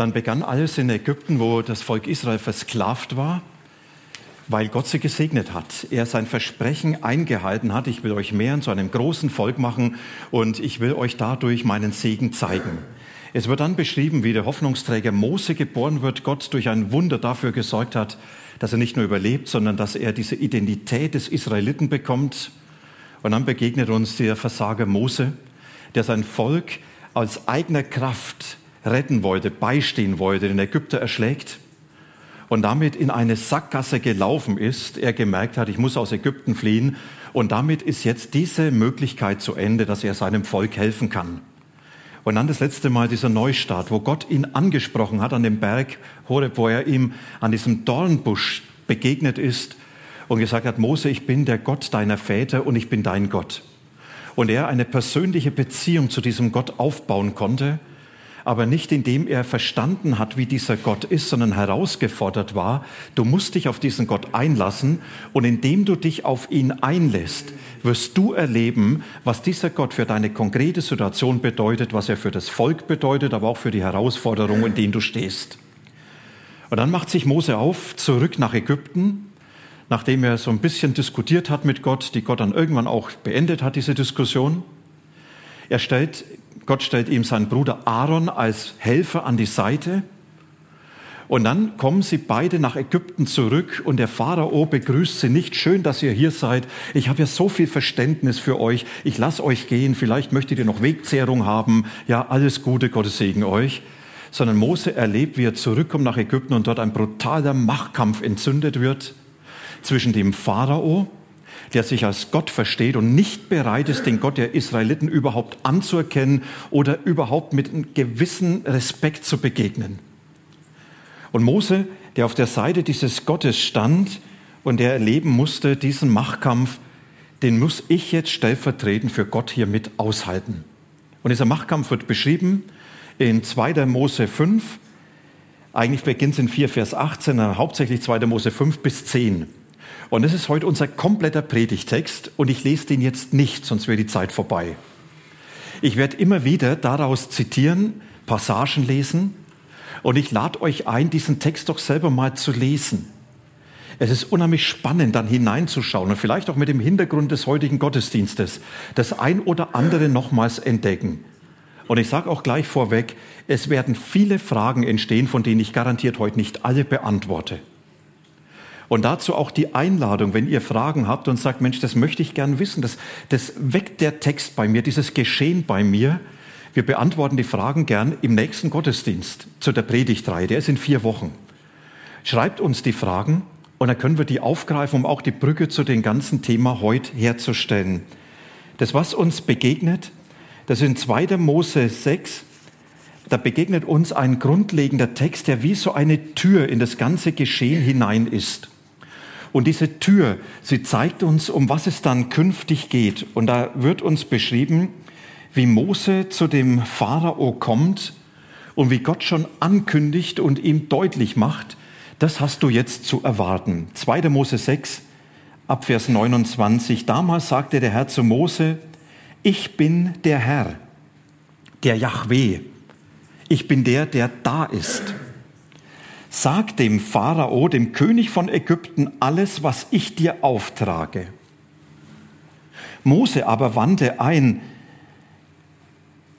dann begann alles in Ägypten, wo das Volk Israel versklavt war, weil Gott sie gesegnet hat. Er sein Versprechen eingehalten hat, ich will euch mehr zu einem großen Volk machen und ich will euch dadurch meinen Segen zeigen. Es wird dann beschrieben, wie der Hoffnungsträger Mose geboren wird, Gott durch ein Wunder dafür gesorgt hat, dass er nicht nur überlebt, sondern dass er diese Identität des Israeliten bekommt. Und dann begegnet uns der Versager Mose, der sein Volk aus eigener Kraft retten wollte, beistehen wollte, den Ägypter erschlägt und damit in eine Sackgasse gelaufen ist. Er gemerkt hat, ich muss aus Ägypten fliehen und damit ist jetzt diese Möglichkeit zu Ende, dass er seinem Volk helfen kann. Und dann das letzte Mal dieser Neustart, wo Gott ihn angesprochen hat an dem Berg Horeb, wo er ihm an diesem Dornbusch begegnet ist und gesagt hat, Mose, ich bin der Gott deiner Väter und ich bin dein Gott und er eine persönliche Beziehung zu diesem Gott aufbauen konnte, aber nicht indem er verstanden hat, wie dieser Gott ist, sondern herausgefordert war, du musst dich auf diesen Gott einlassen und indem du dich auf ihn einlässt, wirst du erleben, was dieser Gott für deine konkrete Situation bedeutet, was er für das Volk bedeutet, aber auch für die Herausforderung, in denen du stehst. Und dann macht sich Mose auf, zurück nach Ägypten, nachdem er so ein bisschen diskutiert hat mit Gott, die Gott dann irgendwann auch beendet hat, diese Diskussion. Er stellt, Gott stellt ihm seinen Bruder Aaron als Helfer an die Seite. Und dann kommen sie beide nach Ägypten zurück und der Pharao begrüßt sie nicht. Schön, dass ihr hier seid. Ich habe ja so viel Verständnis für euch. Ich lasse euch gehen. Vielleicht möchtet ihr noch Wegzehrung haben. Ja, alles Gute, Gottes Segen euch. Sondern Mose erlebt, wie er zurückkommt nach Ägypten und dort ein brutaler Machtkampf entzündet wird zwischen dem Pharao, der sich als Gott versteht und nicht bereit ist, den Gott der Israeliten überhaupt anzuerkennen oder überhaupt mit einem gewissen Respekt zu begegnen. Und Mose, der auf der Seite dieses Gottes stand und der erleben musste, diesen Machtkampf, den muss ich jetzt stellvertretend für Gott hier mit aushalten. Und dieser Machtkampf wird beschrieben in 2. Mose 5. Eigentlich beginnt es in 4, Vers 18, hauptsächlich 2. Mose 5 bis 10. Und das ist heute unser kompletter Predigtext und ich lese den jetzt nicht, sonst wäre die Zeit vorbei. Ich werde immer wieder daraus zitieren, Passagen lesen und ich lade euch ein, diesen Text doch selber mal zu lesen. Es ist unheimlich spannend, dann hineinzuschauen und vielleicht auch mit dem Hintergrund des heutigen Gottesdienstes das ein oder andere nochmals entdecken. Und ich sage auch gleich vorweg, es werden viele Fragen entstehen, von denen ich garantiert heute nicht alle beantworte. Und dazu auch die Einladung, wenn ihr Fragen habt und sagt, Mensch, das möchte ich gern wissen, das, das weckt der Text bei mir, dieses Geschehen bei mir. Wir beantworten die Fragen gern im nächsten Gottesdienst zu der Predigtreihe. Der ist in vier Wochen. Schreibt uns die Fragen und dann können wir die aufgreifen, um auch die Brücke zu dem ganzen Thema heute herzustellen. Das, was uns begegnet, das ist in 2. Mose 6, da begegnet uns ein grundlegender Text, der wie so eine Tür in das ganze Geschehen hinein ist. Und diese Tür, sie zeigt uns, um was es dann künftig geht. Und da wird uns beschrieben, wie Mose zu dem Pharao kommt und wie Gott schon ankündigt und ihm deutlich macht, das hast du jetzt zu erwarten. 2. Mose 6, Abvers 29. Damals sagte der Herr zu Mose, ich bin der Herr, der Yahweh. Ich bin der, der da ist. Sag dem Pharao, dem König von Ägypten, alles, was ich dir auftrage. Mose aber wandte ein,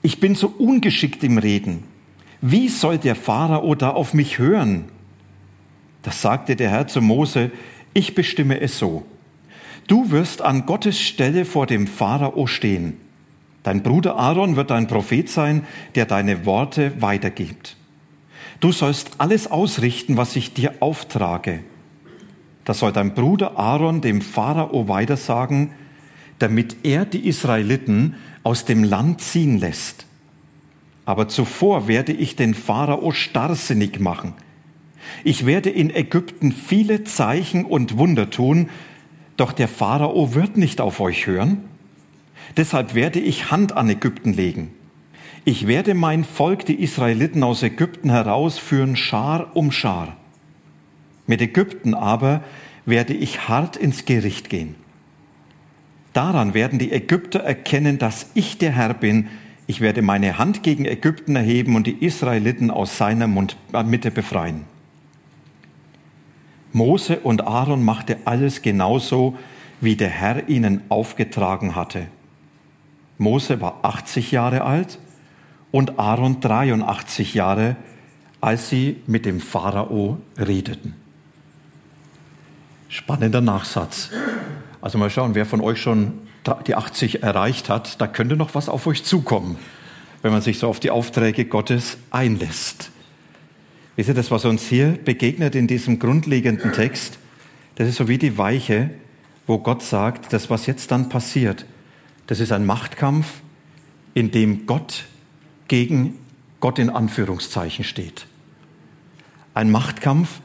ich bin so ungeschickt im Reden. Wie soll der Pharao da auf mich hören? Das sagte der Herr zu Mose, ich bestimme es so. Du wirst an Gottes Stelle vor dem Pharao stehen. Dein Bruder Aaron wird ein Prophet sein, der deine Worte weitergibt. Du sollst alles ausrichten, was ich dir auftrage. Das soll dein Bruder Aaron dem Pharao weitersagen, damit er die Israeliten aus dem Land ziehen lässt. aber zuvor werde ich den Pharao starrsinnig machen. Ich werde in Ägypten viele Zeichen und Wunder tun, doch der Pharao wird nicht auf euch hören. Deshalb werde ich Hand an Ägypten legen. Ich werde mein Volk, die Israeliten aus Ägypten herausführen, Schar um Schar. Mit Ägypten aber werde ich hart ins Gericht gehen. Daran werden die Ägypter erkennen, dass ich der Herr bin. Ich werde meine Hand gegen Ägypten erheben und die Israeliten aus seiner Mitte befreien. Mose und Aaron machte alles genauso, wie der Herr ihnen aufgetragen hatte. Mose war 80 Jahre alt und Aaron 83 Jahre, als sie mit dem Pharao redeten. Spannender Nachsatz. Also mal schauen, wer von euch schon die 80 erreicht hat, da könnte noch was auf euch zukommen, wenn man sich so auf die Aufträge Gottes einlässt. Wisst ihr, das, was uns hier begegnet in diesem grundlegenden Text, das ist so wie die Weiche, wo Gott sagt, das, was jetzt dann passiert, das ist ein Machtkampf, in dem Gott gegen Gott in Anführungszeichen steht. Ein Machtkampf,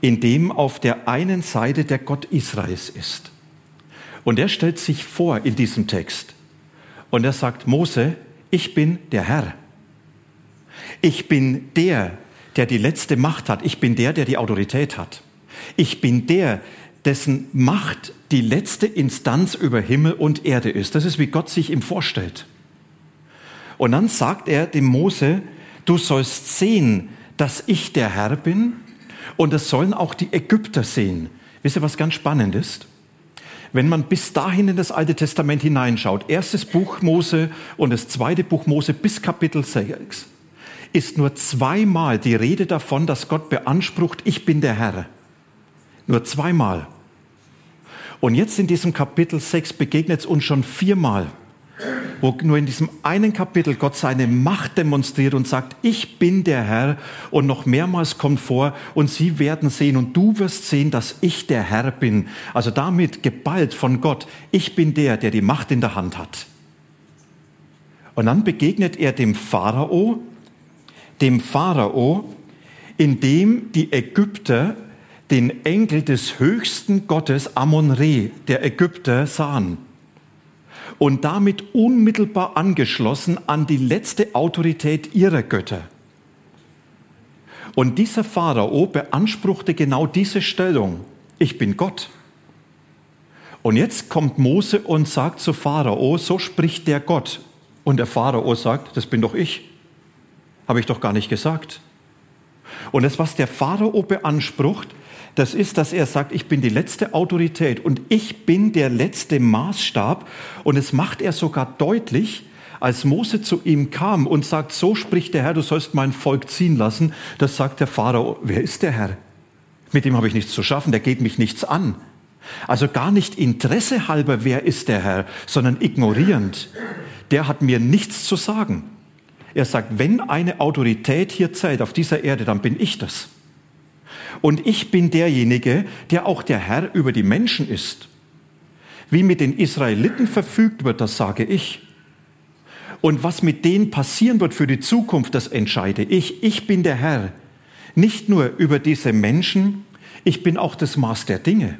in dem auf der einen Seite der Gott Israels ist. Und er stellt sich vor in diesem Text. Und er sagt, Mose, ich bin der Herr. Ich bin der, der die letzte Macht hat. Ich bin der, der die Autorität hat. Ich bin der, dessen Macht die letzte Instanz über Himmel und Erde ist. Das ist, wie Gott sich ihm vorstellt. Und dann sagt er dem Mose, du sollst sehen, dass ich der Herr bin und das sollen auch die Ägypter sehen. Wisst ihr, was ganz spannend ist? Wenn man bis dahin in das Alte Testament hineinschaut, erstes Buch Mose und das zweite Buch Mose bis Kapitel 6, ist nur zweimal die Rede davon, dass Gott beansprucht, ich bin der Herr. Nur zweimal. Und jetzt in diesem Kapitel 6 begegnet es uns schon viermal, wo nur in diesem einen Kapitel Gott seine Macht demonstriert und sagt, ich bin der Herr. Und noch mehrmals kommt vor, und sie werden sehen und du wirst sehen, dass ich der Herr bin. Also damit geballt von Gott, ich bin der, der die Macht in der Hand hat. Und dann begegnet er dem Pharao, dem Pharao, in dem die Ägypter den Enkel des höchsten Gottes Amon-Re, der Ägypter, sahen. Und damit unmittelbar angeschlossen an die letzte Autorität ihrer Götter. Und dieser Pharao beanspruchte genau diese Stellung. Ich bin Gott. Und jetzt kommt Mose und sagt zu Pharao, so spricht der Gott. Und der Pharao sagt, das bin doch ich. Habe ich doch gar nicht gesagt. Und das, was der Pharao beansprucht, das ist, dass er sagt, ich bin die letzte Autorität und ich bin der letzte Maßstab. Und es macht er sogar deutlich, als Mose zu ihm kam und sagt, so spricht der Herr, du sollst mein Volk ziehen lassen. Das sagt der Pharao, wer ist der Herr? Mit dem habe ich nichts zu schaffen, der geht mich nichts an. Also gar nicht Interesse halber, wer ist der Herr, sondern ignorierend. Der hat mir nichts zu sagen. Er sagt, wenn eine Autorität hier zählt auf dieser Erde, dann bin ich das. Und ich bin derjenige, der auch der Herr über die Menschen ist. Wie mit den Israeliten verfügt wird, das sage ich. Und was mit denen passieren wird für die Zukunft, das entscheide ich. Ich bin der Herr. Nicht nur über diese Menschen, ich bin auch das Maß der Dinge.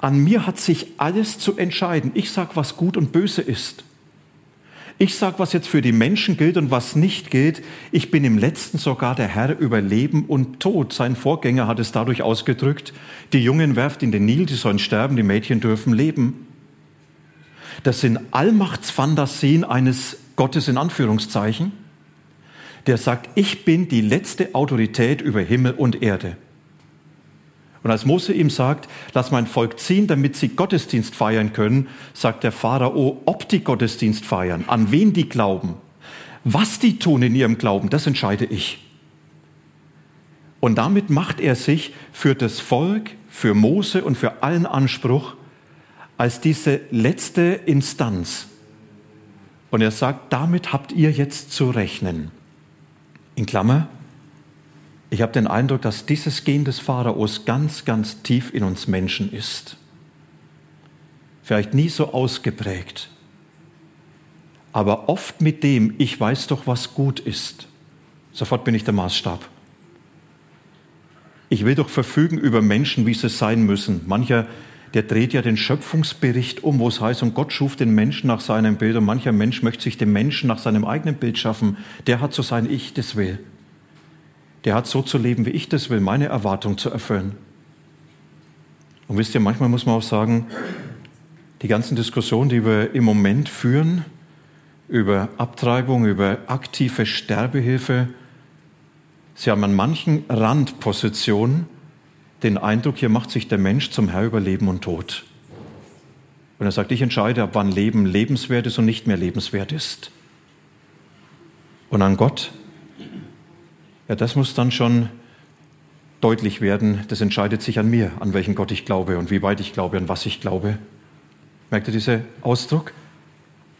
An mir hat sich alles zu entscheiden. Ich sage, was gut und böse ist. Ich sage, was jetzt für die Menschen gilt und was nicht gilt. Ich bin im letzten sogar der Herr über Leben und Tod. Sein Vorgänger hat es dadurch ausgedrückt, die Jungen werft in den Nil, die sollen sterben, die Mädchen dürfen leben. Das sind Allmachtsfantasien eines Gottes in Anführungszeichen, der sagt, ich bin die letzte Autorität über Himmel und Erde. Und als Mose ihm sagt, lass mein Volk ziehen, damit sie Gottesdienst feiern können, sagt der Pharao, ob die Gottesdienst feiern, an wen die glauben, was die tun in ihrem Glauben, das entscheide ich. Und damit macht er sich für das Volk, für Mose und für allen Anspruch als diese letzte Instanz. Und er sagt, damit habt ihr jetzt zu rechnen. In Klammer, ich habe den Eindruck, dass dieses Gen des Pharaos ganz, ganz tief in uns Menschen ist. Vielleicht nie so ausgeprägt, aber oft mit dem, ich weiß doch, was gut ist. Sofort bin ich der Maßstab. Ich will doch verfügen über Menschen, wie sie sein müssen. Mancher, der dreht ja den Schöpfungsbericht um, wo es heißt, und Gott schuf den Menschen nach seinem Bild. Und mancher Mensch möchte sich den Menschen nach seinem eigenen Bild schaffen. Der hat so sein Ich das will. Der hat so zu leben, wie ich das will, meine Erwartung zu erfüllen. Und wisst ihr, manchmal muss man auch sagen, die ganzen Diskussionen, die wir im Moment führen, über Abtreibung, über aktive Sterbehilfe, Sie haben an manchen Randpositionen den Eindruck, hier macht sich der Mensch zum Herr über Leben und Tod. Und er sagt, ich entscheide, ab wann Leben lebenswert ist und nicht mehr lebenswert ist. Und an Gott, ja, das muss dann schon deutlich werden. Das entscheidet sich an mir, an welchen Gott ich glaube und wie weit ich glaube, an was ich glaube. Merkt ihr diesen Ausdruck?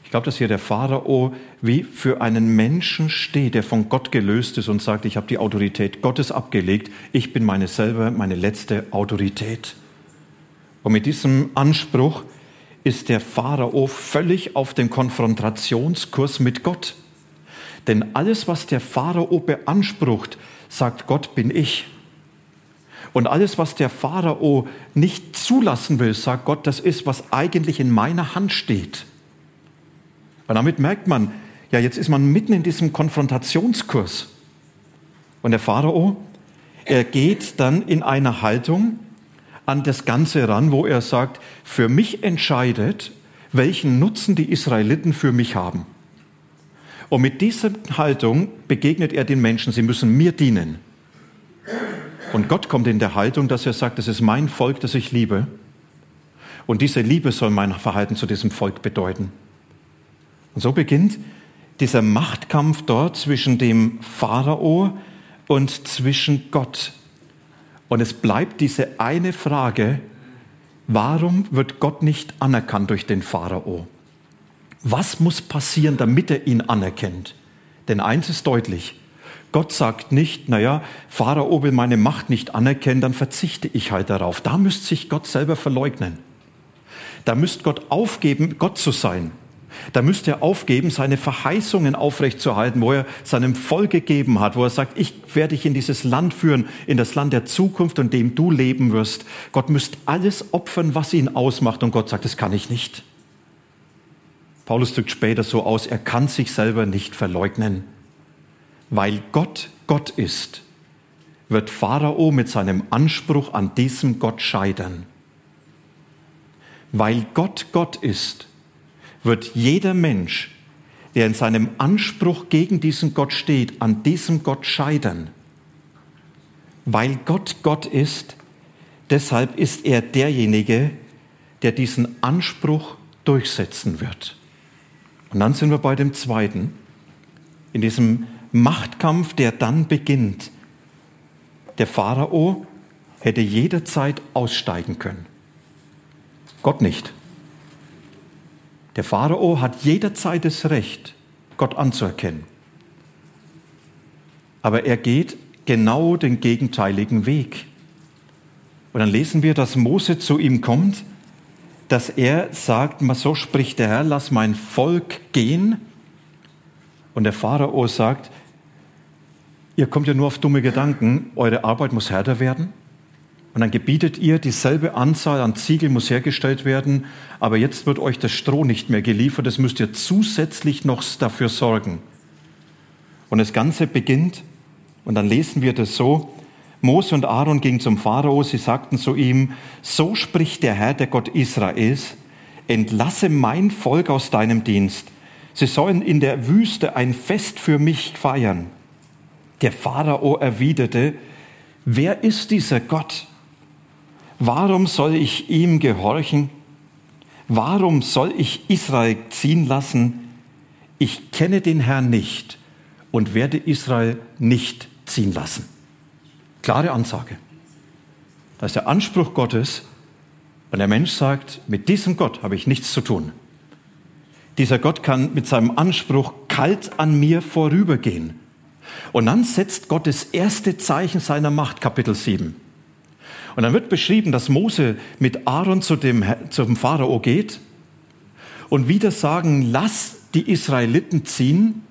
Ich glaube, dass hier der Pharao wie für einen Menschen steht, der von Gott gelöst ist und sagt, ich habe die Autorität Gottes abgelegt, ich bin meine selber meine letzte Autorität. Und mit diesem Anspruch ist der Pharao völlig auf dem Konfrontationskurs mit Gott. Denn alles, was der Pharao beansprucht, sagt Gott, bin ich. Und alles, was der Pharao nicht zulassen will, sagt Gott, das ist, was eigentlich in meiner Hand steht. Und damit merkt man, ja, jetzt ist man mitten in diesem Konfrontationskurs. Und der Pharao, er geht dann in einer Haltung an das Ganze ran, wo er sagt, für mich entscheidet, welchen Nutzen die Israeliten für mich haben. Und mit dieser Haltung begegnet er den Menschen, sie müssen mir dienen. Und Gott kommt in der Haltung, dass er sagt, das ist mein Volk, das ich liebe. Und diese Liebe soll mein Verhalten zu diesem Volk bedeuten. Und so beginnt dieser Machtkampf dort zwischen dem Pharao und zwischen Gott. Und es bleibt diese eine Frage, warum wird Gott nicht anerkannt durch den Pharao? Was muss passieren, damit er ihn anerkennt? Denn eins ist deutlich, Gott sagt nicht, naja, Pharao will meine Macht nicht anerkennen, dann verzichte ich halt darauf. Da müsste sich Gott selber verleugnen. Da müsste Gott aufgeben, Gott zu sein. Da müsste er aufgeben, seine Verheißungen aufrechtzuerhalten, wo er seinem Volk gegeben hat, wo er sagt, ich werde dich in dieses Land führen, in das Land der Zukunft, in dem du leben wirst. Gott müsste alles opfern, was ihn ausmacht. Und Gott sagt, das kann ich nicht. Paulus drückt später so aus, er kann sich selber nicht verleugnen. Weil Gott Gott ist, wird Pharao mit seinem Anspruch an diesem Gott scheitern. Weil Gott Gott ist, wird jeder Mensch, der in seinem Anspruch gegen diesen Gott steht, an diesem Gott scheitern. Weil Gott Gott ist, deshalb ist er derjenige, der diesen Anspruch durchsetzen wird. Und dann sind wir bei dem zweiten, in diesem Machtkampf, der dann beginnt. Der Pharao hätte jederzeit aussteigen können. Gott nicht. Der Pharao hat jederzeit das Recht, Gott anzuerkennen. Aber er geht genau den gegenteiligen Weg. Und dann lesen wir, dass Mose zu ihm kommt, dass er sagt, so spricht der Herr, lass mein Volk gehen. Und der Pharao sagt, ihr kommt ja nur auf dumme Gedanken, eure Arbeit muss härter werden. Und dann gebietet ihr, dieselbe Anzahl an Ziegel muss hergestellt werden, aber jetzt wird euch das Stroh nicht mehr geliefert, das müsst ihr zusätzlich noch dafür sorgen. Und das Ganze beginnt, und dann lesen wir das so, Mose und Aaron gingen zum Pharao, sie sagten zu ihm, so spricht der Herr, der Gott Israels, entlasse mein Volk aus deinem Dienst. Sie sollen in der Wüste ein Fest für mich feiern. Der Pharao erwiderte, wer ist dieser Gott? Warum soll ich ihm gehorchen? Warum soll ich Israel ziehen lassen? Ich kenne den Herrn nicht und werde Israel nicht ziehen lassen. Klare Ansage. Das ist der Anspruch Gottes. Und der Mensch sagt, mit diesem Gott habe ich nichts zu tun. Dieser Gott kann mit seinem Anspruch kalt an mir vorübergehen. Und dann setzt Gott das erste Zeichen seiner Macht, Kapitel 7. Und dann wird beschrieben, dass Mose mit Aaron zu dem, zum Pharao geht und wieder sagen, lass die Israeliten ziehen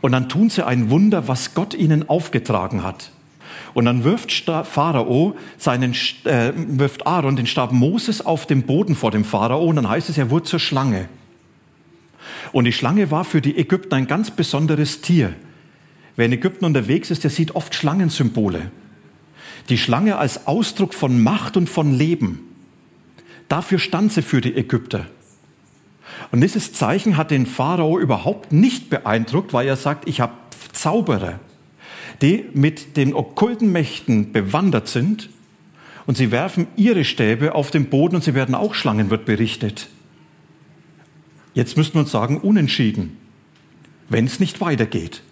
und dann tun sie ein Wunder, was Gott ihnen aufgetragen hat. Und dann wirft Pharao seinen, äh, wirft Aaron den Stab Moses auf den Boden vor dem Pharao und dann heißt es, er wurde zur Schlange. Und die Schlange war für die Ägypter ein ganz besonderes Tier. Wer in Ägypten unterwegs ist, der sieht oft Schlangensymbole. Die Schlange als Ausdruck von Macht und von Leben. Dafür stand sie für die Ägypter. Und dieses Zeichen hat den Pharao überhaupt nicht beeindruckt, weil er sagt, ich habe Zauberer, die mit den okkulten Mächten bewandert sind und sie werfen ihre Stäbe auf den Boden und sie werden auch Schlangen, wird berichtet. Jetzt müssten wir uns sagen, unentschieden, wenn es nicht weitergeht.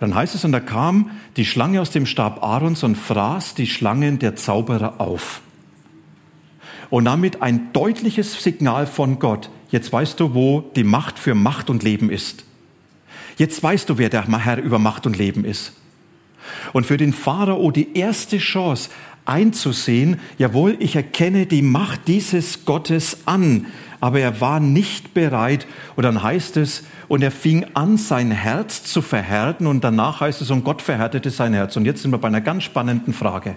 Dann heißt es, und da kam die Schlange aus dem Stab Aarons und fraß die Schlangen der Zauberer auf. Und damit ein deutliches Signal von Gott. Jetzt weißt du, wo die Macht für Macht und Leben ist. Jetzt weißt du, wer der Herr über Macht und Leben ist. Und für den Pharao die erste Chance einzusehen, jawohl, ich erkenne die Macht dieses Gottes an, aber er war nicht bereit. Und dann heißt es, und er fing an, sein Herz zu verhärten. Und danach heißt es, und Gott verhärtete sein Herz. Und jetzt sind wir bei einer ganz spannenden Frage.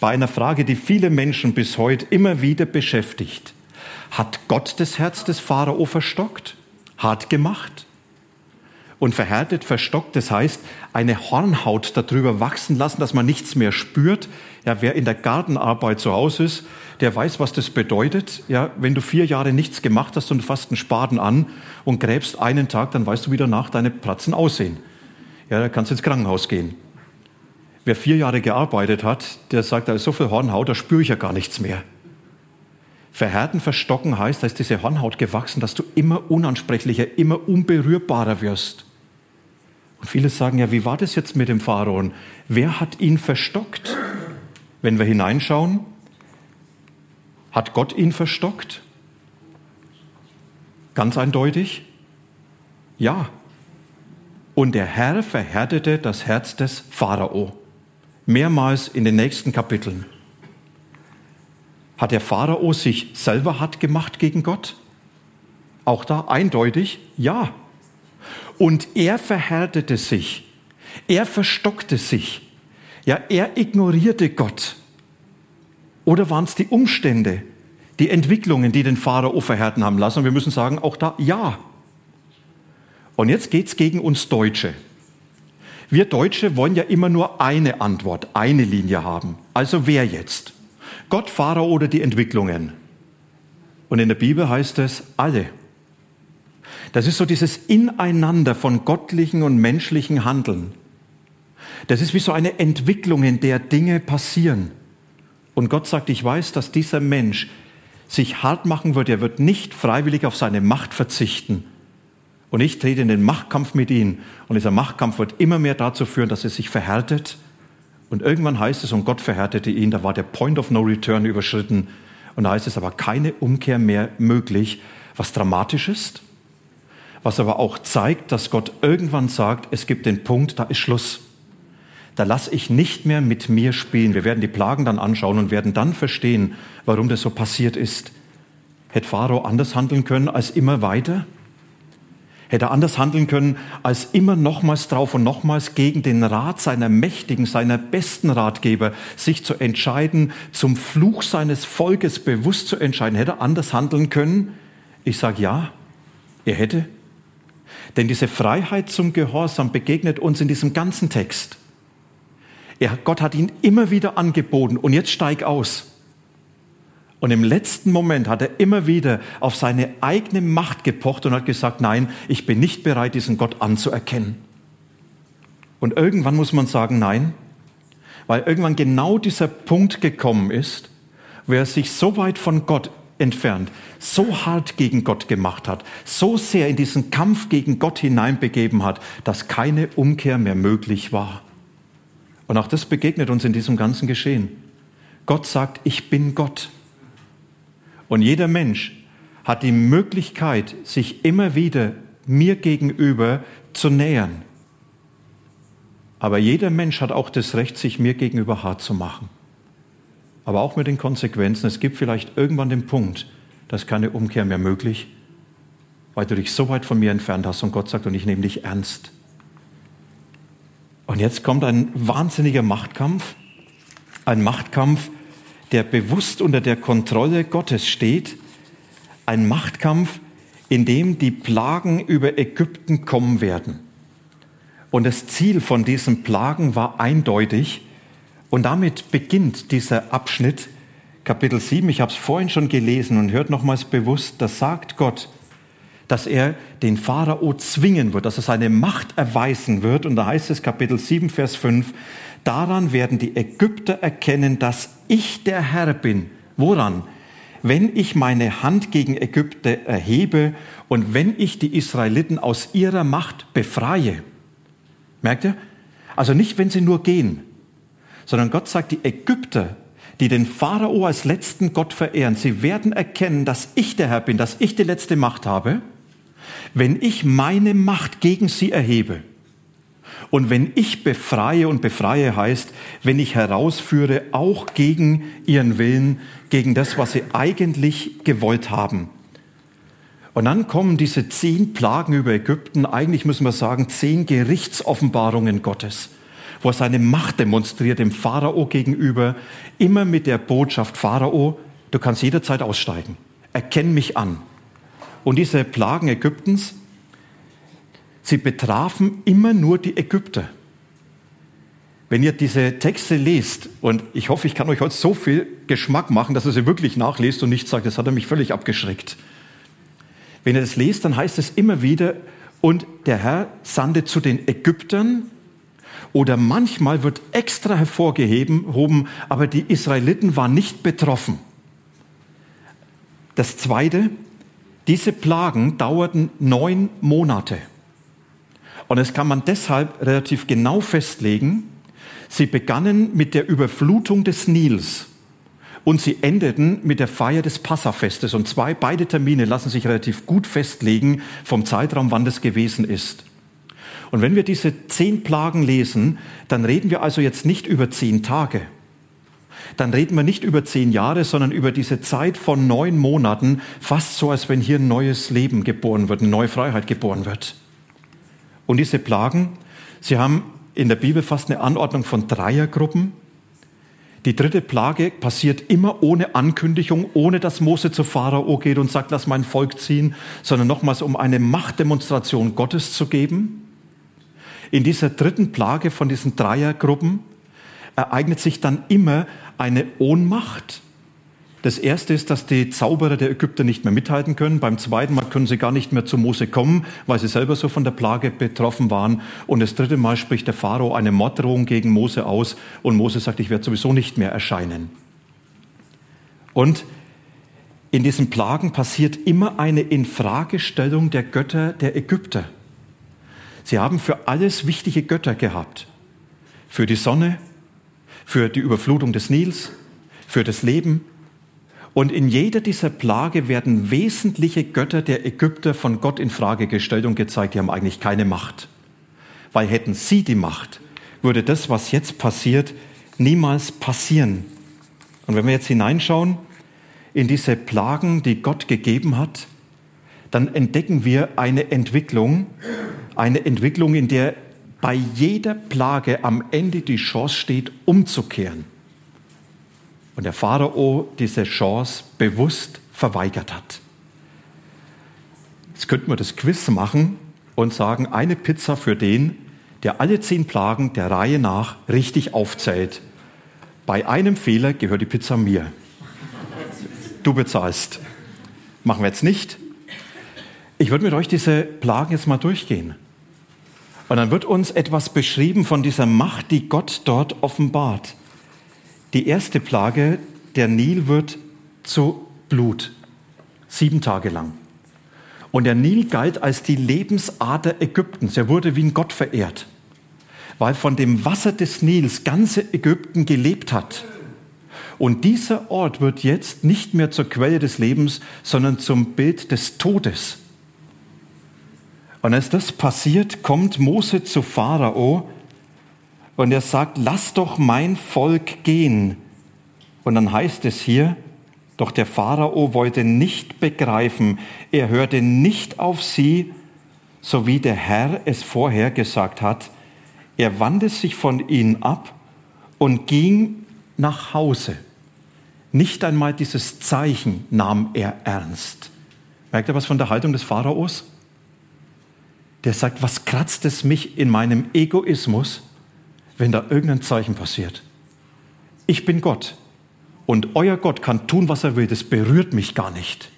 Bei einer Frage, die viele Menschen bis heute immer wieder beschäftigt. Hat Gott das Herz des Pharao verstockt? Hart gemacht? Und verhärtet, verstockt, das heißt, eine Hornhaut darüber wachsen lassen, dass man nichts mehr spürt. Ja, wer in der Gartenarbeit zu Hause ist, der weiß, was das bedeutet. Ja, wenn du vier Jahre nichts gemacht hast und fasst einen Spaden an und gräbst einen Tag, dann weißt du, wie danach deine Pratzen aussehen. Ja, da kannst du ins Krankenhaus gehen. Wer vier Jahre gearbeitet hat, der sagt, da ist so viel Hornhaut, da spüre ich ja gar nichts mehr. Verhärten, verstocken heißt, da ist diese Hornhaut gewachsen, dass du immer unansprechlicher, immer unberührbarer wirst. Und viele sagen ja, wie war das jetzt mit dem Pharaon? Wer hat ihn verstockt? Wenn wir hineinschauen, hat Gott ihn verstockt? Ganz eindeutig? Ja. Und der Herr verhärtete das Herz des Pharao. Mehrmals in den nächsten Kapiteln. Hat der Pharao sich selber hart gemacht gegen Gott? Auch da eindeutig ja. Und er verhärtete sich. Er verstockte sich. Ja, er ignorierte Gott. Oder waren es die Umstände, die Entwicklungen, die den Pharao verhärten haben lassen? Und wir müssen sagen, auch da ja. Und jetzt geht es gegen uns Deutsche. Wir Deutsche wollen ja immer nur eine Antwort, eine Linie haben. Also wer jetzt? Gott, Pharao oder die Entwicklungen? Und in der Bibel heißt es alle. Das ist so dieses Ineinander von göttlichen und menschlichen Handeln. Das ist wie so eine Entwicklung, in der Dinge passieren. Und Gott sagt, ich weiß, dass dieser Mensch sich hart machen wird. Er wird nicht freiwillig auf seine Macht verzichten. Und ich trete in den Machtkampf mit ihm. Und dieser Machtkampf wird immer mehr dazu führen, dass er sich verhärtet. Und irgendwann heißt es, und Gott verhärtete ihn, da war der Point of No Return überschritten. Und da heißt es aber keine Umkehr mehr möglich, was dramatisch ist, was aber auch zeigt, dass Gott irgendwann sagt, es gibt den Punkt, da ist Schluss da lasse ich nicht mehr mit mir spielen. Wir werden die Plagen dann anschauen und werden dann verstehen, warum das so passiert ist. Hätte Pharao anders handeln können als immer weiter? Hätte er anders handeln können als immer nochmals drauf und nochmals gegen den Rat seiner Mächtigen, seiner besten Ratgeber, sich zu entscheiden, zum Fluch seines Volkes bewusst zu entscheiden? Hätte er anders handeln können? Ich sage ja, er hätte. Denn diese Freiheit zum Gehorsam begegnet uns in diesem ganzen Text. Er, Gott hat ihn immer wieder angeboten und jetzt steig aus. Und im letzten Moment hat er immer wieder auf seine eigene Macht gepocht und hat gesagt, nein, ich bin nicht bereit, diesen Gott anzuerkennen. Und irgendwann muss man sagen, nein, weil irgendwann genau dieser Punkt gekommen ist, wo er sich so weit von Gott entfernt, so hart gegen Gott gemacht hat, so sehr in diesen Kampf gegen Gott hineinbegeben hat, dass keine Umkehr mehr möglich war. Und auch das begegnet uns in diesem ganzen Geschehen. Gott sagt, ich bin Gott. Und jeder Mensch hat die Möglichkeit, sich immer wieder mir gegenüber zu nähern. Aber jeder Mensch hat auch das Recht, sich mir gegenüber hart zu machen. Aber auch mit den Konsequenzen. Es gibt vielleicht irgendwann den Punkt, dass keine Umkehr mehr möglich. weil du dich so weit von mir entfernt hast und Gott sagt, und ich nehme dich ernst. Und jetzt kommt ein wahnsinniger Machtkampf, ein Machtkampf, der bewusst unter der Kontrolle Gottes steht, ein Machtkampf, in dem die Plagen über Ägypten kommen werden. Und das Ziel von diesen Plagen war eindeutig. Und damit beginnt dieser Abschnitt, Kapitel 7. Ich habe es vorhin schon gelesen und hört nochmals bewusst, da sagt Gott, dass er den Pharao zwingen wird, dass er seine Macht erweisen wird. Und da heißt es Kapitel 7, Vers 5, daran werden die Ägypter erkennen, dass ich der Herr bin. Woran? Wenn ich meine Hand gegen Ägypter erhebe und wenn ich die Israeliten aus ihrer Macht befreie. Merkt ihr? Also nicht, wenn sie nur gehen, sondern Gott sagt, die Ägypter, die den Pharao als letzten Gott verehren, sie werden erkennen, dass ich der Herr bin, dass ich die letzte Macht habe, wenn ich meine Macht gegen sie erhebe. Und wenn ich befreie, und befreie heißt, wenn ich herausführe, auch gegen ihren Willen, gegen das, was sie eigentlich gewollt haben. Und dann kommen diese zehn Plagen über Ägypten, eigentlich müssen wir sagen, zehn Gerichtsoffenbarungen Gottes, wo er seine Macht demonstriert dem Pharao gegenüber, immer mit der Botschaft, Pharao, du kannst jederzeit aussteigen, erkenn mich an. Und diese Plagen Ägyptens, sie betrafen immer nur die Ägypter. Wenn ihr diese Texte lest, und ich hoffe, ich kann euch heute so viel Geschmack machen, dass ihr sie wirklich nachlest und nicht sagt, das hat er mich völlig abgeschreckt. Wenn ihr das lest, dann heißt es immer wieder, und der Herr sandte zu den Ägyptern, oder manchmal wird extra hervorgehoben, aber die Israeliten waren nicht betroffen. Das Zweite, diese Plagen dauerten neun Monate. Und das kann man deshalb relativ genau festlegen. Sie begannen mit der Überflutung des Nils und sie endeten mit der Feier des Passafestes. Und zwei, beide Termine lassen sich relativ gut festlegen vom Zeitraum, wann das gewesen ist. Und wenn wir diese zehn Plagen lesen, dann reden wir also jetzt nicht über zehn Tage. Dann reden wir nicht über zehn Jahre, sondern über diese Zeit von neun Monaten, fast so, als wenn hier ein neues Leben geboren wird, eine neue Freiheit geboren wird. Und diese Plagen, sie haben in der Bibel fast eine Anordnung von Dreiergruppen. Die dritte Plage passiert immer ohne Ankündigung, ohne dass Mose zu Pharao geht und sagt, lass mein Volk ziehen, sondern nochmals, um eine Machtdemonstration Gottes zu geben. In dieser dritten Plage von diesen Dreiergruppen ereignet sich dann immer eine Ohnmacht, das erste ist, dass die Zauberer der Ägypter nicht mehr mithalten können. Beim zweiten Mal können sie gar nicht mehr zu Mose kommen, weil sie selber so von der Plage betroffen waren. Und das dritte Mal spricht der Pharao eine Morddrohung gegen Mose aus und Mose sagt, ich werde sowieso nicht mehr erscheinen. Und in diesen Plagen passiert immer eine Infragestellung der Götter der Ägypter. Sie haben für alles wichtige Götter gehabt. Für die Sonne, für die Überflutung des Nils, für das Leben, und in jeder dieser Plage werden wesentliche Götter der Ägypter von Gott in Frage gestellt und gezeigt, die haben eigentlich keine Macht. Weil hätten sie die Macht, würde das, was jetzt passiert, niemals passieren. Und wenn wir jetzt hineinschauen in diese Plagen, die Gott gegeben hat, dann entdecken wir eine Entwicklung, eine Entwicklung, in der bei jeder Plage am Ende die Chance steht, umzukehren und der Pharao diese Chance bewusst verweigert hat. Jetzt könnten wir das Quiz machen und sagen, eine Pizza für den, der alle zehn Plagen der Reihe nach richtig aufzählt. Bei einem Fehler gehört die Pizza mir. Du bezahlst. Machen wir jetzt nicht. Ich würde mit euch diese Plagen jetzt mal durchgehen. Und dann wird uns etwas beschrieben von dieser Macht, die Gott dort offenbart. Die erste Plage, der Nil wird zu Blut, sieben Tage lang. Und der Nil galt als die Lebensader Ägyptens. Er wurde wie ein Gott verehrt, weil von dem Wasser des Nils ganze Ägypten gelebt hat. Und dieser Ort wird jetzt nicht mehr zur Quelle des Lebens, sondern zum Bild des Todes. Und als das passiert, kommt Mose zu Pharao und er sagt, lass doch mein Volk gehen. Und dann heißt es hier, Doch der Pharao wollte nicht begreifen, er hörte nicht auf sie, so wie der Herr es vorher gesagt hat. Er wandte sich von ihnen ab und ging nach Hause. Nicht einmal dieses Zeichen nahm er ernst. Merkt ihr was von der Haltung des Pharaos? Der sagt, was kratzt es mich in meinem Egoismus, wenn da irgendein Zeichen passiert? Ich bin Gott und euer Gott kann tun, was er will. Das berührt mich gar nicht.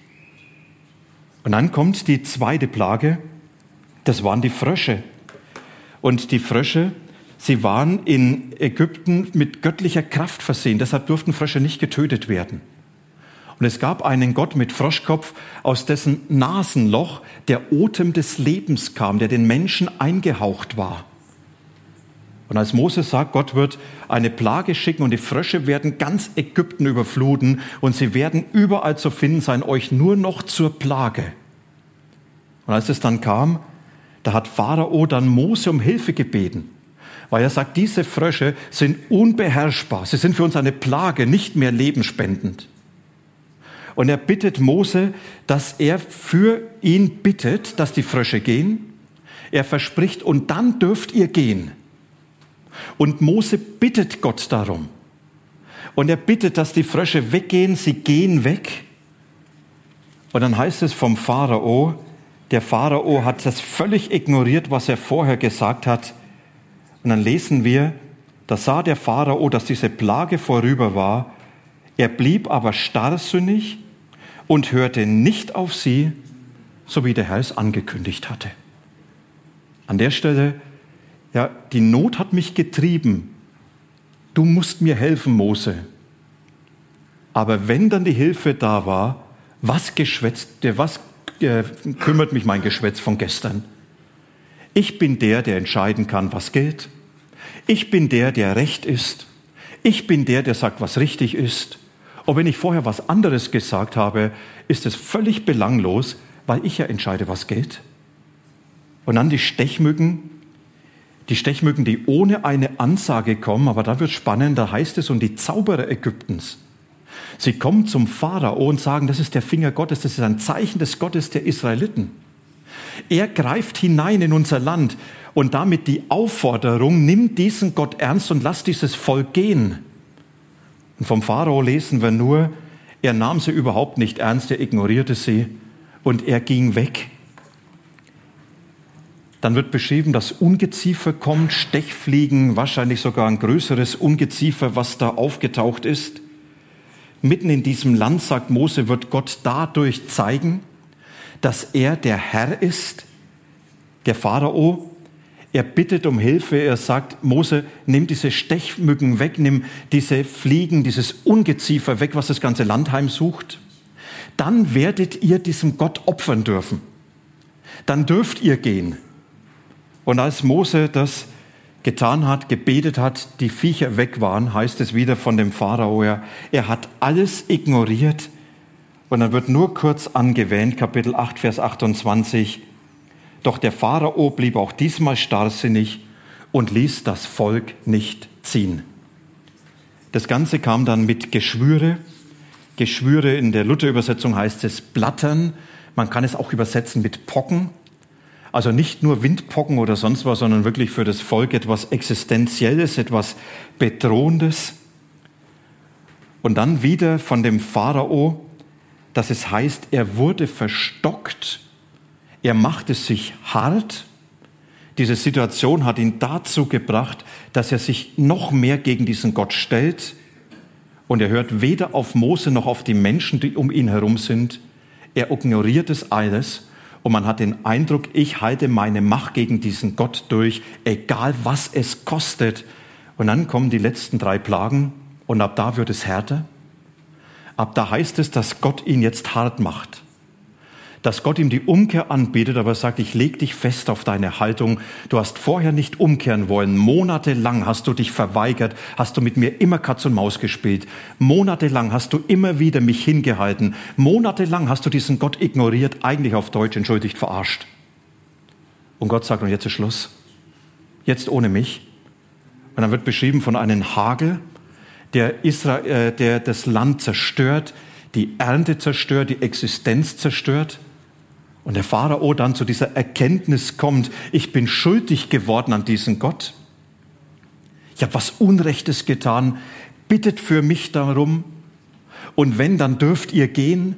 Und dann kommt die zweite Plage, das waren die Frösche. Und die Frösche, sie waren in Ägypten mit göttlicher Kraft versehen, deshalb durften Frösche nicht getötet werden. Und es gab einen Gott mit Froschkopf, aus dessen Nasenloch der Otem des Lebens kam, der den Menschen eingehaucht war. Und als Moses sagt, Gott wird eine Plage schicken und die Frösche werden ganz Ägypten überfluten und sie werden überall zu finden sein, euch nur noch zur Plage. Und als es dann kam, da hat Pharao dann Mose um Hilfe gebeten, weil er sagt, diese Frösche sind unbeherrschbar, sie sind für uns eine Plage, nicht mehr lebensspendend. Und er bittet Mose, dass er für ihn bittet, dass die Frösche gehen. Er verspricht, und dann dürft ihr gehen. Und Mose bittet Gott darum. Und er bittet, dass die Frösche weggehen. Sie gehen weg. Und dann heißt es vom Pharao, der Pharao hat das völlig ignoriert, was er vorher gesagt hat. Und dann lesen wir, da sah der Pharao, dass diese Plage vorüber war. Er blieb aber starrsinnig und hörte nicht auf sie, so wie der Herr es angekündigt hatte. An der Stelle, ja, die Not hat mich getrieben. Du musst mir helfen, Mose. Aber wenn dann die Hilfe da war, was geschwätzt, was äh, kümmert mich mein Geschwätz von gestern? Ich bin der, der entscheiden kann, was gilt. Ich bin der, der recht ist. Ich bin der, der sagt, was richtig ist. Und wenn ich vorher was anderes gesagt habe, ist es völlig belanglos, weil ich ja entscheide, was geht. Und dann die Stechmücken, die Stechmücken, die ohne eine Ansage kommen, aber da wird spannend, da heißt es, und die Zauberer Ägyptens, sie kommen zum Pharao und sagen, das ist der Finger Gottes, das ist ein Zeichen des Gottes der Israeliten. Er greift hinein in unser Land und damit die Aufforderung, nimm diesen Gott ernst und lass dieses Volk gehen. Und vom Pharao lesen wir nur, er nahm sie überhaupt nicht ernst, er ignorierte sie und er ging weg. Dann wird beschrieben, dass Ungeziefer kommt, Stechfliegen, wahrscheinlich sogar ein größeres Ungeziefer, was da aufgetaucht ist. Mitten in diesem Land, sagt Mose, wird Gott dadurch zeigen, dass er der Herr ist. Der Pharao er bittet um Hilfe. Er sagt, Mose, nimm diese Stechmücken weg, nimm diese Fliegen, dieses Ungeziefer weg, was das ganze Land heimsucht. Dann werdet ihr diesem Gott opfern dürfen. Dann dürft ihr gehen. Und als Mose das getan hat, gebetet hat, die Viecher weg waren, heißt es wieder von dem Pharao, er, er hat alles ignoriert. Und dann wird nur kurz angewähnt, Kapitel 8, Vers 28, doch der Pharao blieb auch diesmal starrsinnig und ließ das Volk nicht ziehen. Das Ganze kam dann mit Geschwüre. Geschwüre in der Luther-Übersetzung heißt es Blattern. Man kann es auch übersetzen mit Pocken. Also nicht nur Windpocken oder sonst was, sondern wirklich für das Volk etwas Existenzielles, etwas Bedrohendes. Und dann wieder von dem Pharao, dass es heißt, er wurde verstockt er macht es sich hart. Diese Situation hat ihn dazu gebracht, dass er sich noch mehr gegen diesen Gott stellt. Und er hört weder auf Mose noch auf die Menschen, die um ihn herum sind. Er ignoriert es alles. Und man hat den Eindruck, ich halte meine Macht gegen diesen Gott durch, egal was es kostet. Und dann kommen die letzten drei Plagen und ab da wird es härter. Ab da heißt es, dass Gott ihn jetzt hart macht dass Gott ihm die Umkehr anbietet, aber sagt, ich leg dich fest auf deine Haltung. Du hast vorher nicht umkehren wollen. Monatelang hast du dich verweigert, hast du mit mir immer Katz und Maus gespielt. Monatelang hast du immer wieder mich hingehalten. Monatelang hast du diesen Gott ignoriert, eigentlich auf Deutsch entschuldigt, verarscht. Und Gott sagt, und jetzt ist Schluss. Jetzt ohne mich. Und dann wird beschrieben von einem Hagel, der, Israel, äh, der das Land zerstört, die Ernte zerstört, die Existenz zerstört. Und der Pharao dann zu dieser Erkenntnis kommt, ich bin schuldig geworden an diesen Gott. Ich habe was Unrechtes getan, bittet für mich darum. Und wenn, dann dürft ihr gehen.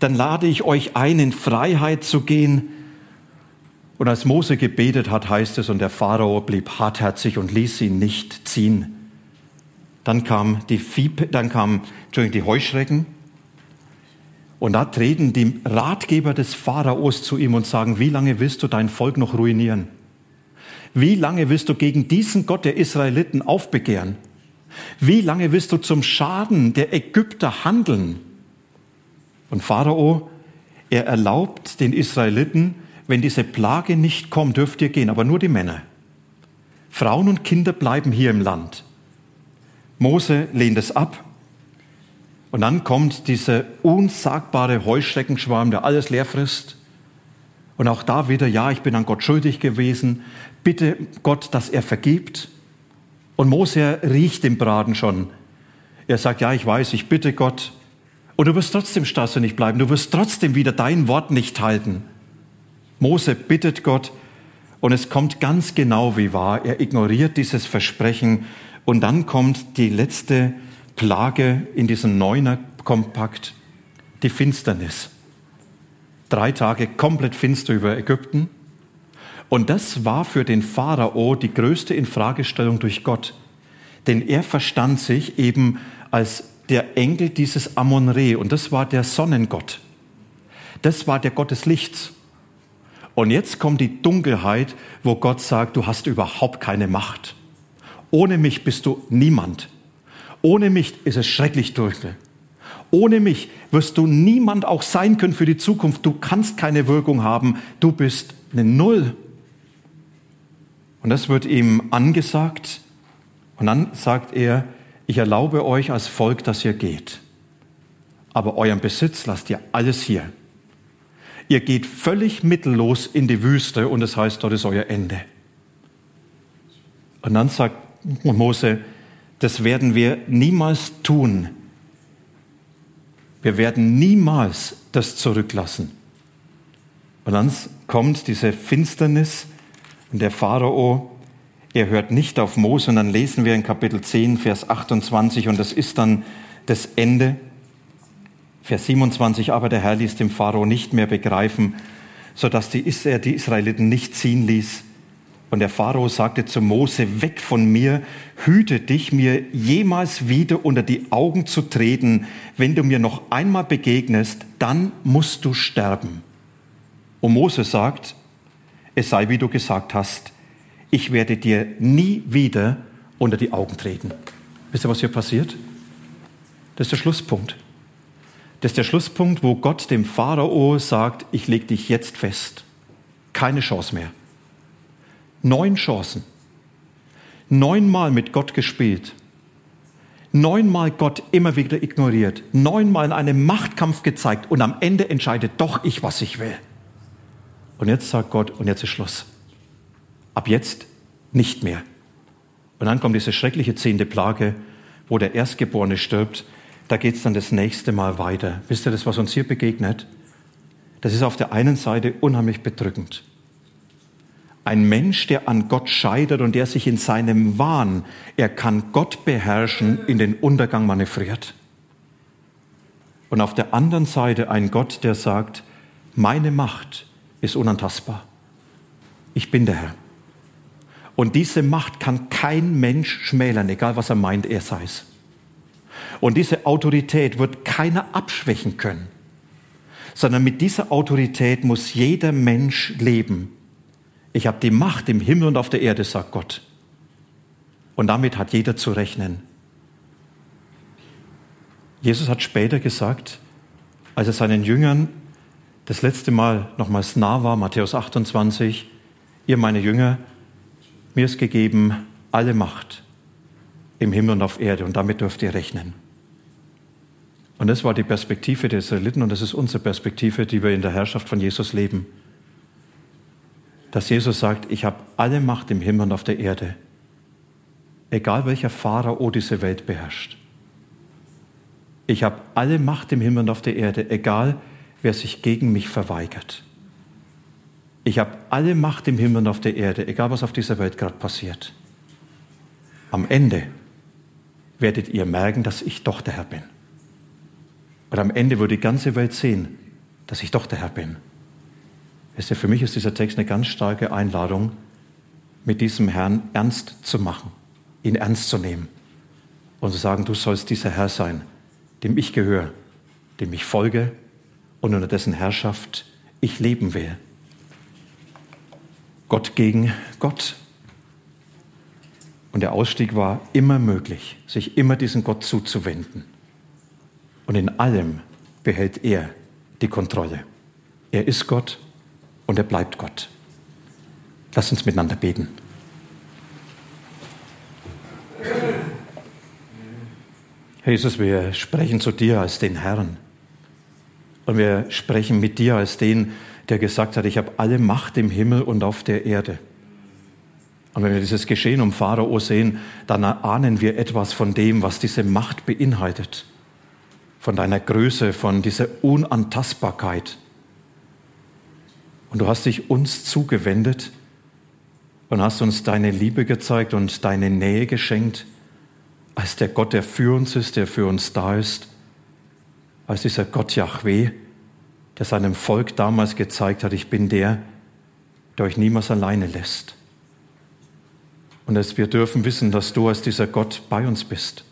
Dann lade ich euch ein, in Freiheit zu gehen. Und als Mose gebetet hat, heißt es, und der Pharao blieb hartherzig und ließ ihn nicht ziehen. Dann kam die, Vieh, dann kam, die Heuschrecken. Und da treten die Ratgeber des Pharaos zu ihm und sagen, wie lange willst du dein Volk noch ruinieren? Wie lange willst du gegen diesen Gott der Israeliten aufbegehren? Wie lange willst du zum Schaden der Ägypter handeln? Und Pharao, er erlaubt den Israeliten, wenn diese Plage nicht kommt, dürft ihr gehen, aber nur die Männer. Frauen und Kinder bleiben hier im Land. Mose lehnt es ab. Und dann kommt dieser unsagbare Heuschreckenschwarm, der alles leer frisst. Und auch da wieder, ja, ich bin an Gott schuldig gewesen. Bitte Gott, dass er vergibt. Und Mose riecht den Braten schon. Er sagt, ja, ich weiß, ich bitte Gott. Und du wirst trotzdem nicht bleiben. Du wirst trotzdem wieder dein Wort nicht halten. Mose bittet Gott und es kommt ganz genau wie war. Er ignoriert dieses Versprechen und dann kommt die letzte Plage in diesem Neuner-Kompakt, die Finsternis. Drei Tage komplett finster über Ägypten. Und das war für den Pharao die größte Infragestellung durch Gott. Denn er verstand sich eben als der Engel dieses Amon-Re und das war der Sonnengott. Das war der Gott des Lichts. Und jetzt kommt die Dunkelheit, wo Gott sagt, du hast überhaupt keine Macht. Ohne mich bist du niemand. Ohne mich ist es schrecklich dunkel. Ohne mich wirst du niemand auch sein können für die Zukunft. Du kannst keine Wirkung haben. Du bist eine Null. Und das wird ihm angesagt. Und dann sagt er, ich erlaube euch als Volk, dass ihr geht. Aber euren Besitz lasst ihr alles hier. Ihr geht völlig mittellos in die Wüste und es das heißt, dort ist euer Ende. Und dann sagt Mose, das werden wir niemals tun. Wir werden niemals das zurücklassen. Und dann kommt diese Finsternis und der Pharao, er hört nicht auf Mose und dann lesen wir in Kapitel 10, Vers 28 und das ist dann das Ende. Vers 27, aber der Herr ließ dem Pharao nicht mehr begreifen, sodass die, er die Israeliten nicht ziehen ließ und der Pharao sagte zu Mose, weg von mir, hüte dich, mir jemals wieder unter die Augen zu treten. Wenn du mir noch einmal begegnest, dann musst du sterben. Und Mose sagt, es sei wie du gesagt hast, ich werde dir nie wieder unter die Augen treten. Wisst ihr, was hier passiert? Das ist der Schlusspunkt. Das ist der Schlusspunkt, wo Gott dem Pharao sagt, ich lege dich jetzt fest. Keine Chance mehr. Neun Chancen. Neunmal mit Gott gespielt. Neunmal Gott immer wieder ignoriert. Neunmal in einem Machtkampf gezeigt. Und am Ende entscheidet doch ich, was ich will. Und jetzt sagt Gott, und jetzt ist Schluss. Ab jetzt nicht mehr. Und dann kommt diese schreckliche zehnte Plage, wo der Erstgeborene stirbt. Da geht es dann das nächste Mal weiter. Wisst ihr das, was uns hier begegnet? Das ist auf der einen Seite unheimlich bedrückend. Ein Mensch, der an Gott scheitert und der sich in seinem Wahn, er kann Gott beherrschen, in den Untergang manövriert. Und auf der anderen Seite ein Gott, der sagt, meine Macht ist unantastbar. Ich bin der Herr. Und diese Macht kann kein Mensch schmälern, egal was er meint, er sei es. Und diese Autorität wird keiner abschwächen können, sondern mit dieser Autorität muss jeder Mensch leben ich habe die Macht im Himmel und auf der Erde, sagt Gott. Und damit hat jeder zu rechnen. Jesus hat später gesagt, als er seinen Jüngern das letzte Mal nochmals nah war, Matthäus 28, ihr meine Jünger, mir ist gegeben alle Macht im Himmel und auf Erde und damit dürft ihr rechnen. Und das war die Perspektive der Israeliten und das ist unsere Perspektive, die wir in der Herrschaft von Jesus leben dass Jesus sagt, ich habe alle Macht im Himmel und auf der Erde, egal welcher Pharao diese Welt beherrscht. Ich habe alle Macht im Himmel und auf der Erde, egal wer sich gegen mich verweigert. Ich habe alle Macht im Himmel und auf der Erde, egal was auf dieser Welt gerade passiert. Am Ende werdet ihr merken, dass ich doch der Herr bin. Und am Ende wird die ganze Welt sehen, dass ich doch der Herr bin. Wisst ihr, für mich ist dieser Text eine ganz starke Einladung, mit diesem Herrn ernst zu machen, ihn ernst zu nehmen und zu sagen, du sollst dieser Herr sein, dem ich gehöre, dem ich folge und unter dessen Herrschaft ich leben will. Gott gegen Gott. Und der Ausstieg war immer möglich, sich immer diesem Gott zuzuwenden. Und in allem behält er die Kontrolle. Er ist Gott und er bleibt Gott. Lass uns miteinander beten. Jesus, wir sprechen zu dir als den Herrn. Und wir sprechen mit dir als den, der gesagt hat, ich habe alle Macht im Himmel und auf der Erde. Und wenn wir dieses Geschehen um Pharao sehen, dann ahnen wir etwas von dem, was diese Macht beinhaltet. Von deiner Größe, von dieser Unantastbarkeit. Und du hast dich uns zugewendet und hast uns deine Liebe gezeigt und deine Nähe geschenkt, als der Gott, der für uns ist, der für uns da ist, als dieser Gott Yahweh, der seinem Volk damals gezeigt hat, ich bin der, der euch niemals alleine lässt. Und dass wir dürfen wissen, dass du als dieser Gott bei uns bist,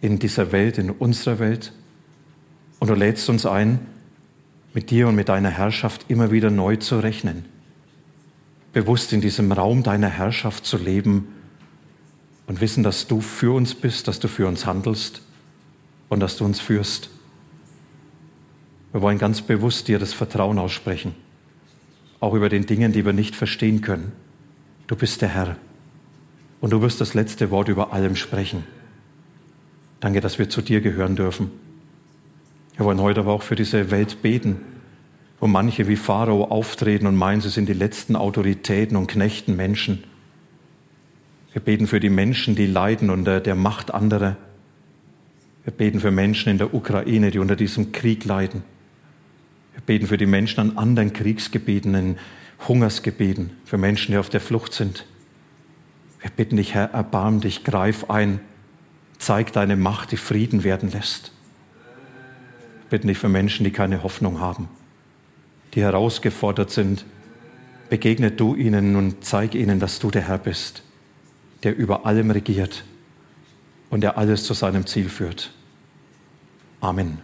in dieser Welt, in unserer Welt. Und du lädst uns ein, mit dir und mit deiner Herrschaft immer wieder neu zu rechnen. Bewusst in diesem Raum deiner Herrschaft zu leben und wissen, dass du für uns bist, dass du für uns handelst und dass du uns führst. Wir wollen ganz bewusst dir das Vertrauen aussprechen, auch über den Dingen, die wir nicht verstehen können. Du bist der Herr und du wirst das letzte Wort über allem sprechen. Danke, dass wir zu dir gehören dürfen. Wir wollen heute aber auch für diese Welt beten, wo manche wie Pharao auftreten und meinen, sie sind die letzten Autoritäten und knechten Menschen. Wir beten für die Menschen, die leiden unter der Macht anderer. Wir beten für Menschen in der Ukraine, die unter diesem Krieg leiden. Wir beten für die Menschen an anderen Kriegsgebieten, in Hungersgebieten, für Menschen, die auf der Flucht sind. Wir bitten dich, Herr, erbarm dich, greif ein, zeig deine Macht, die Frieden werden lässt bitten dich für Menschen, die keine Hoffnung haben, die herausgefordert sind. Begegne du ihnen und zeig ihnen, dass du der Herr bist, der über allem regiert und der alles zu seinem Ziel führt. Amen.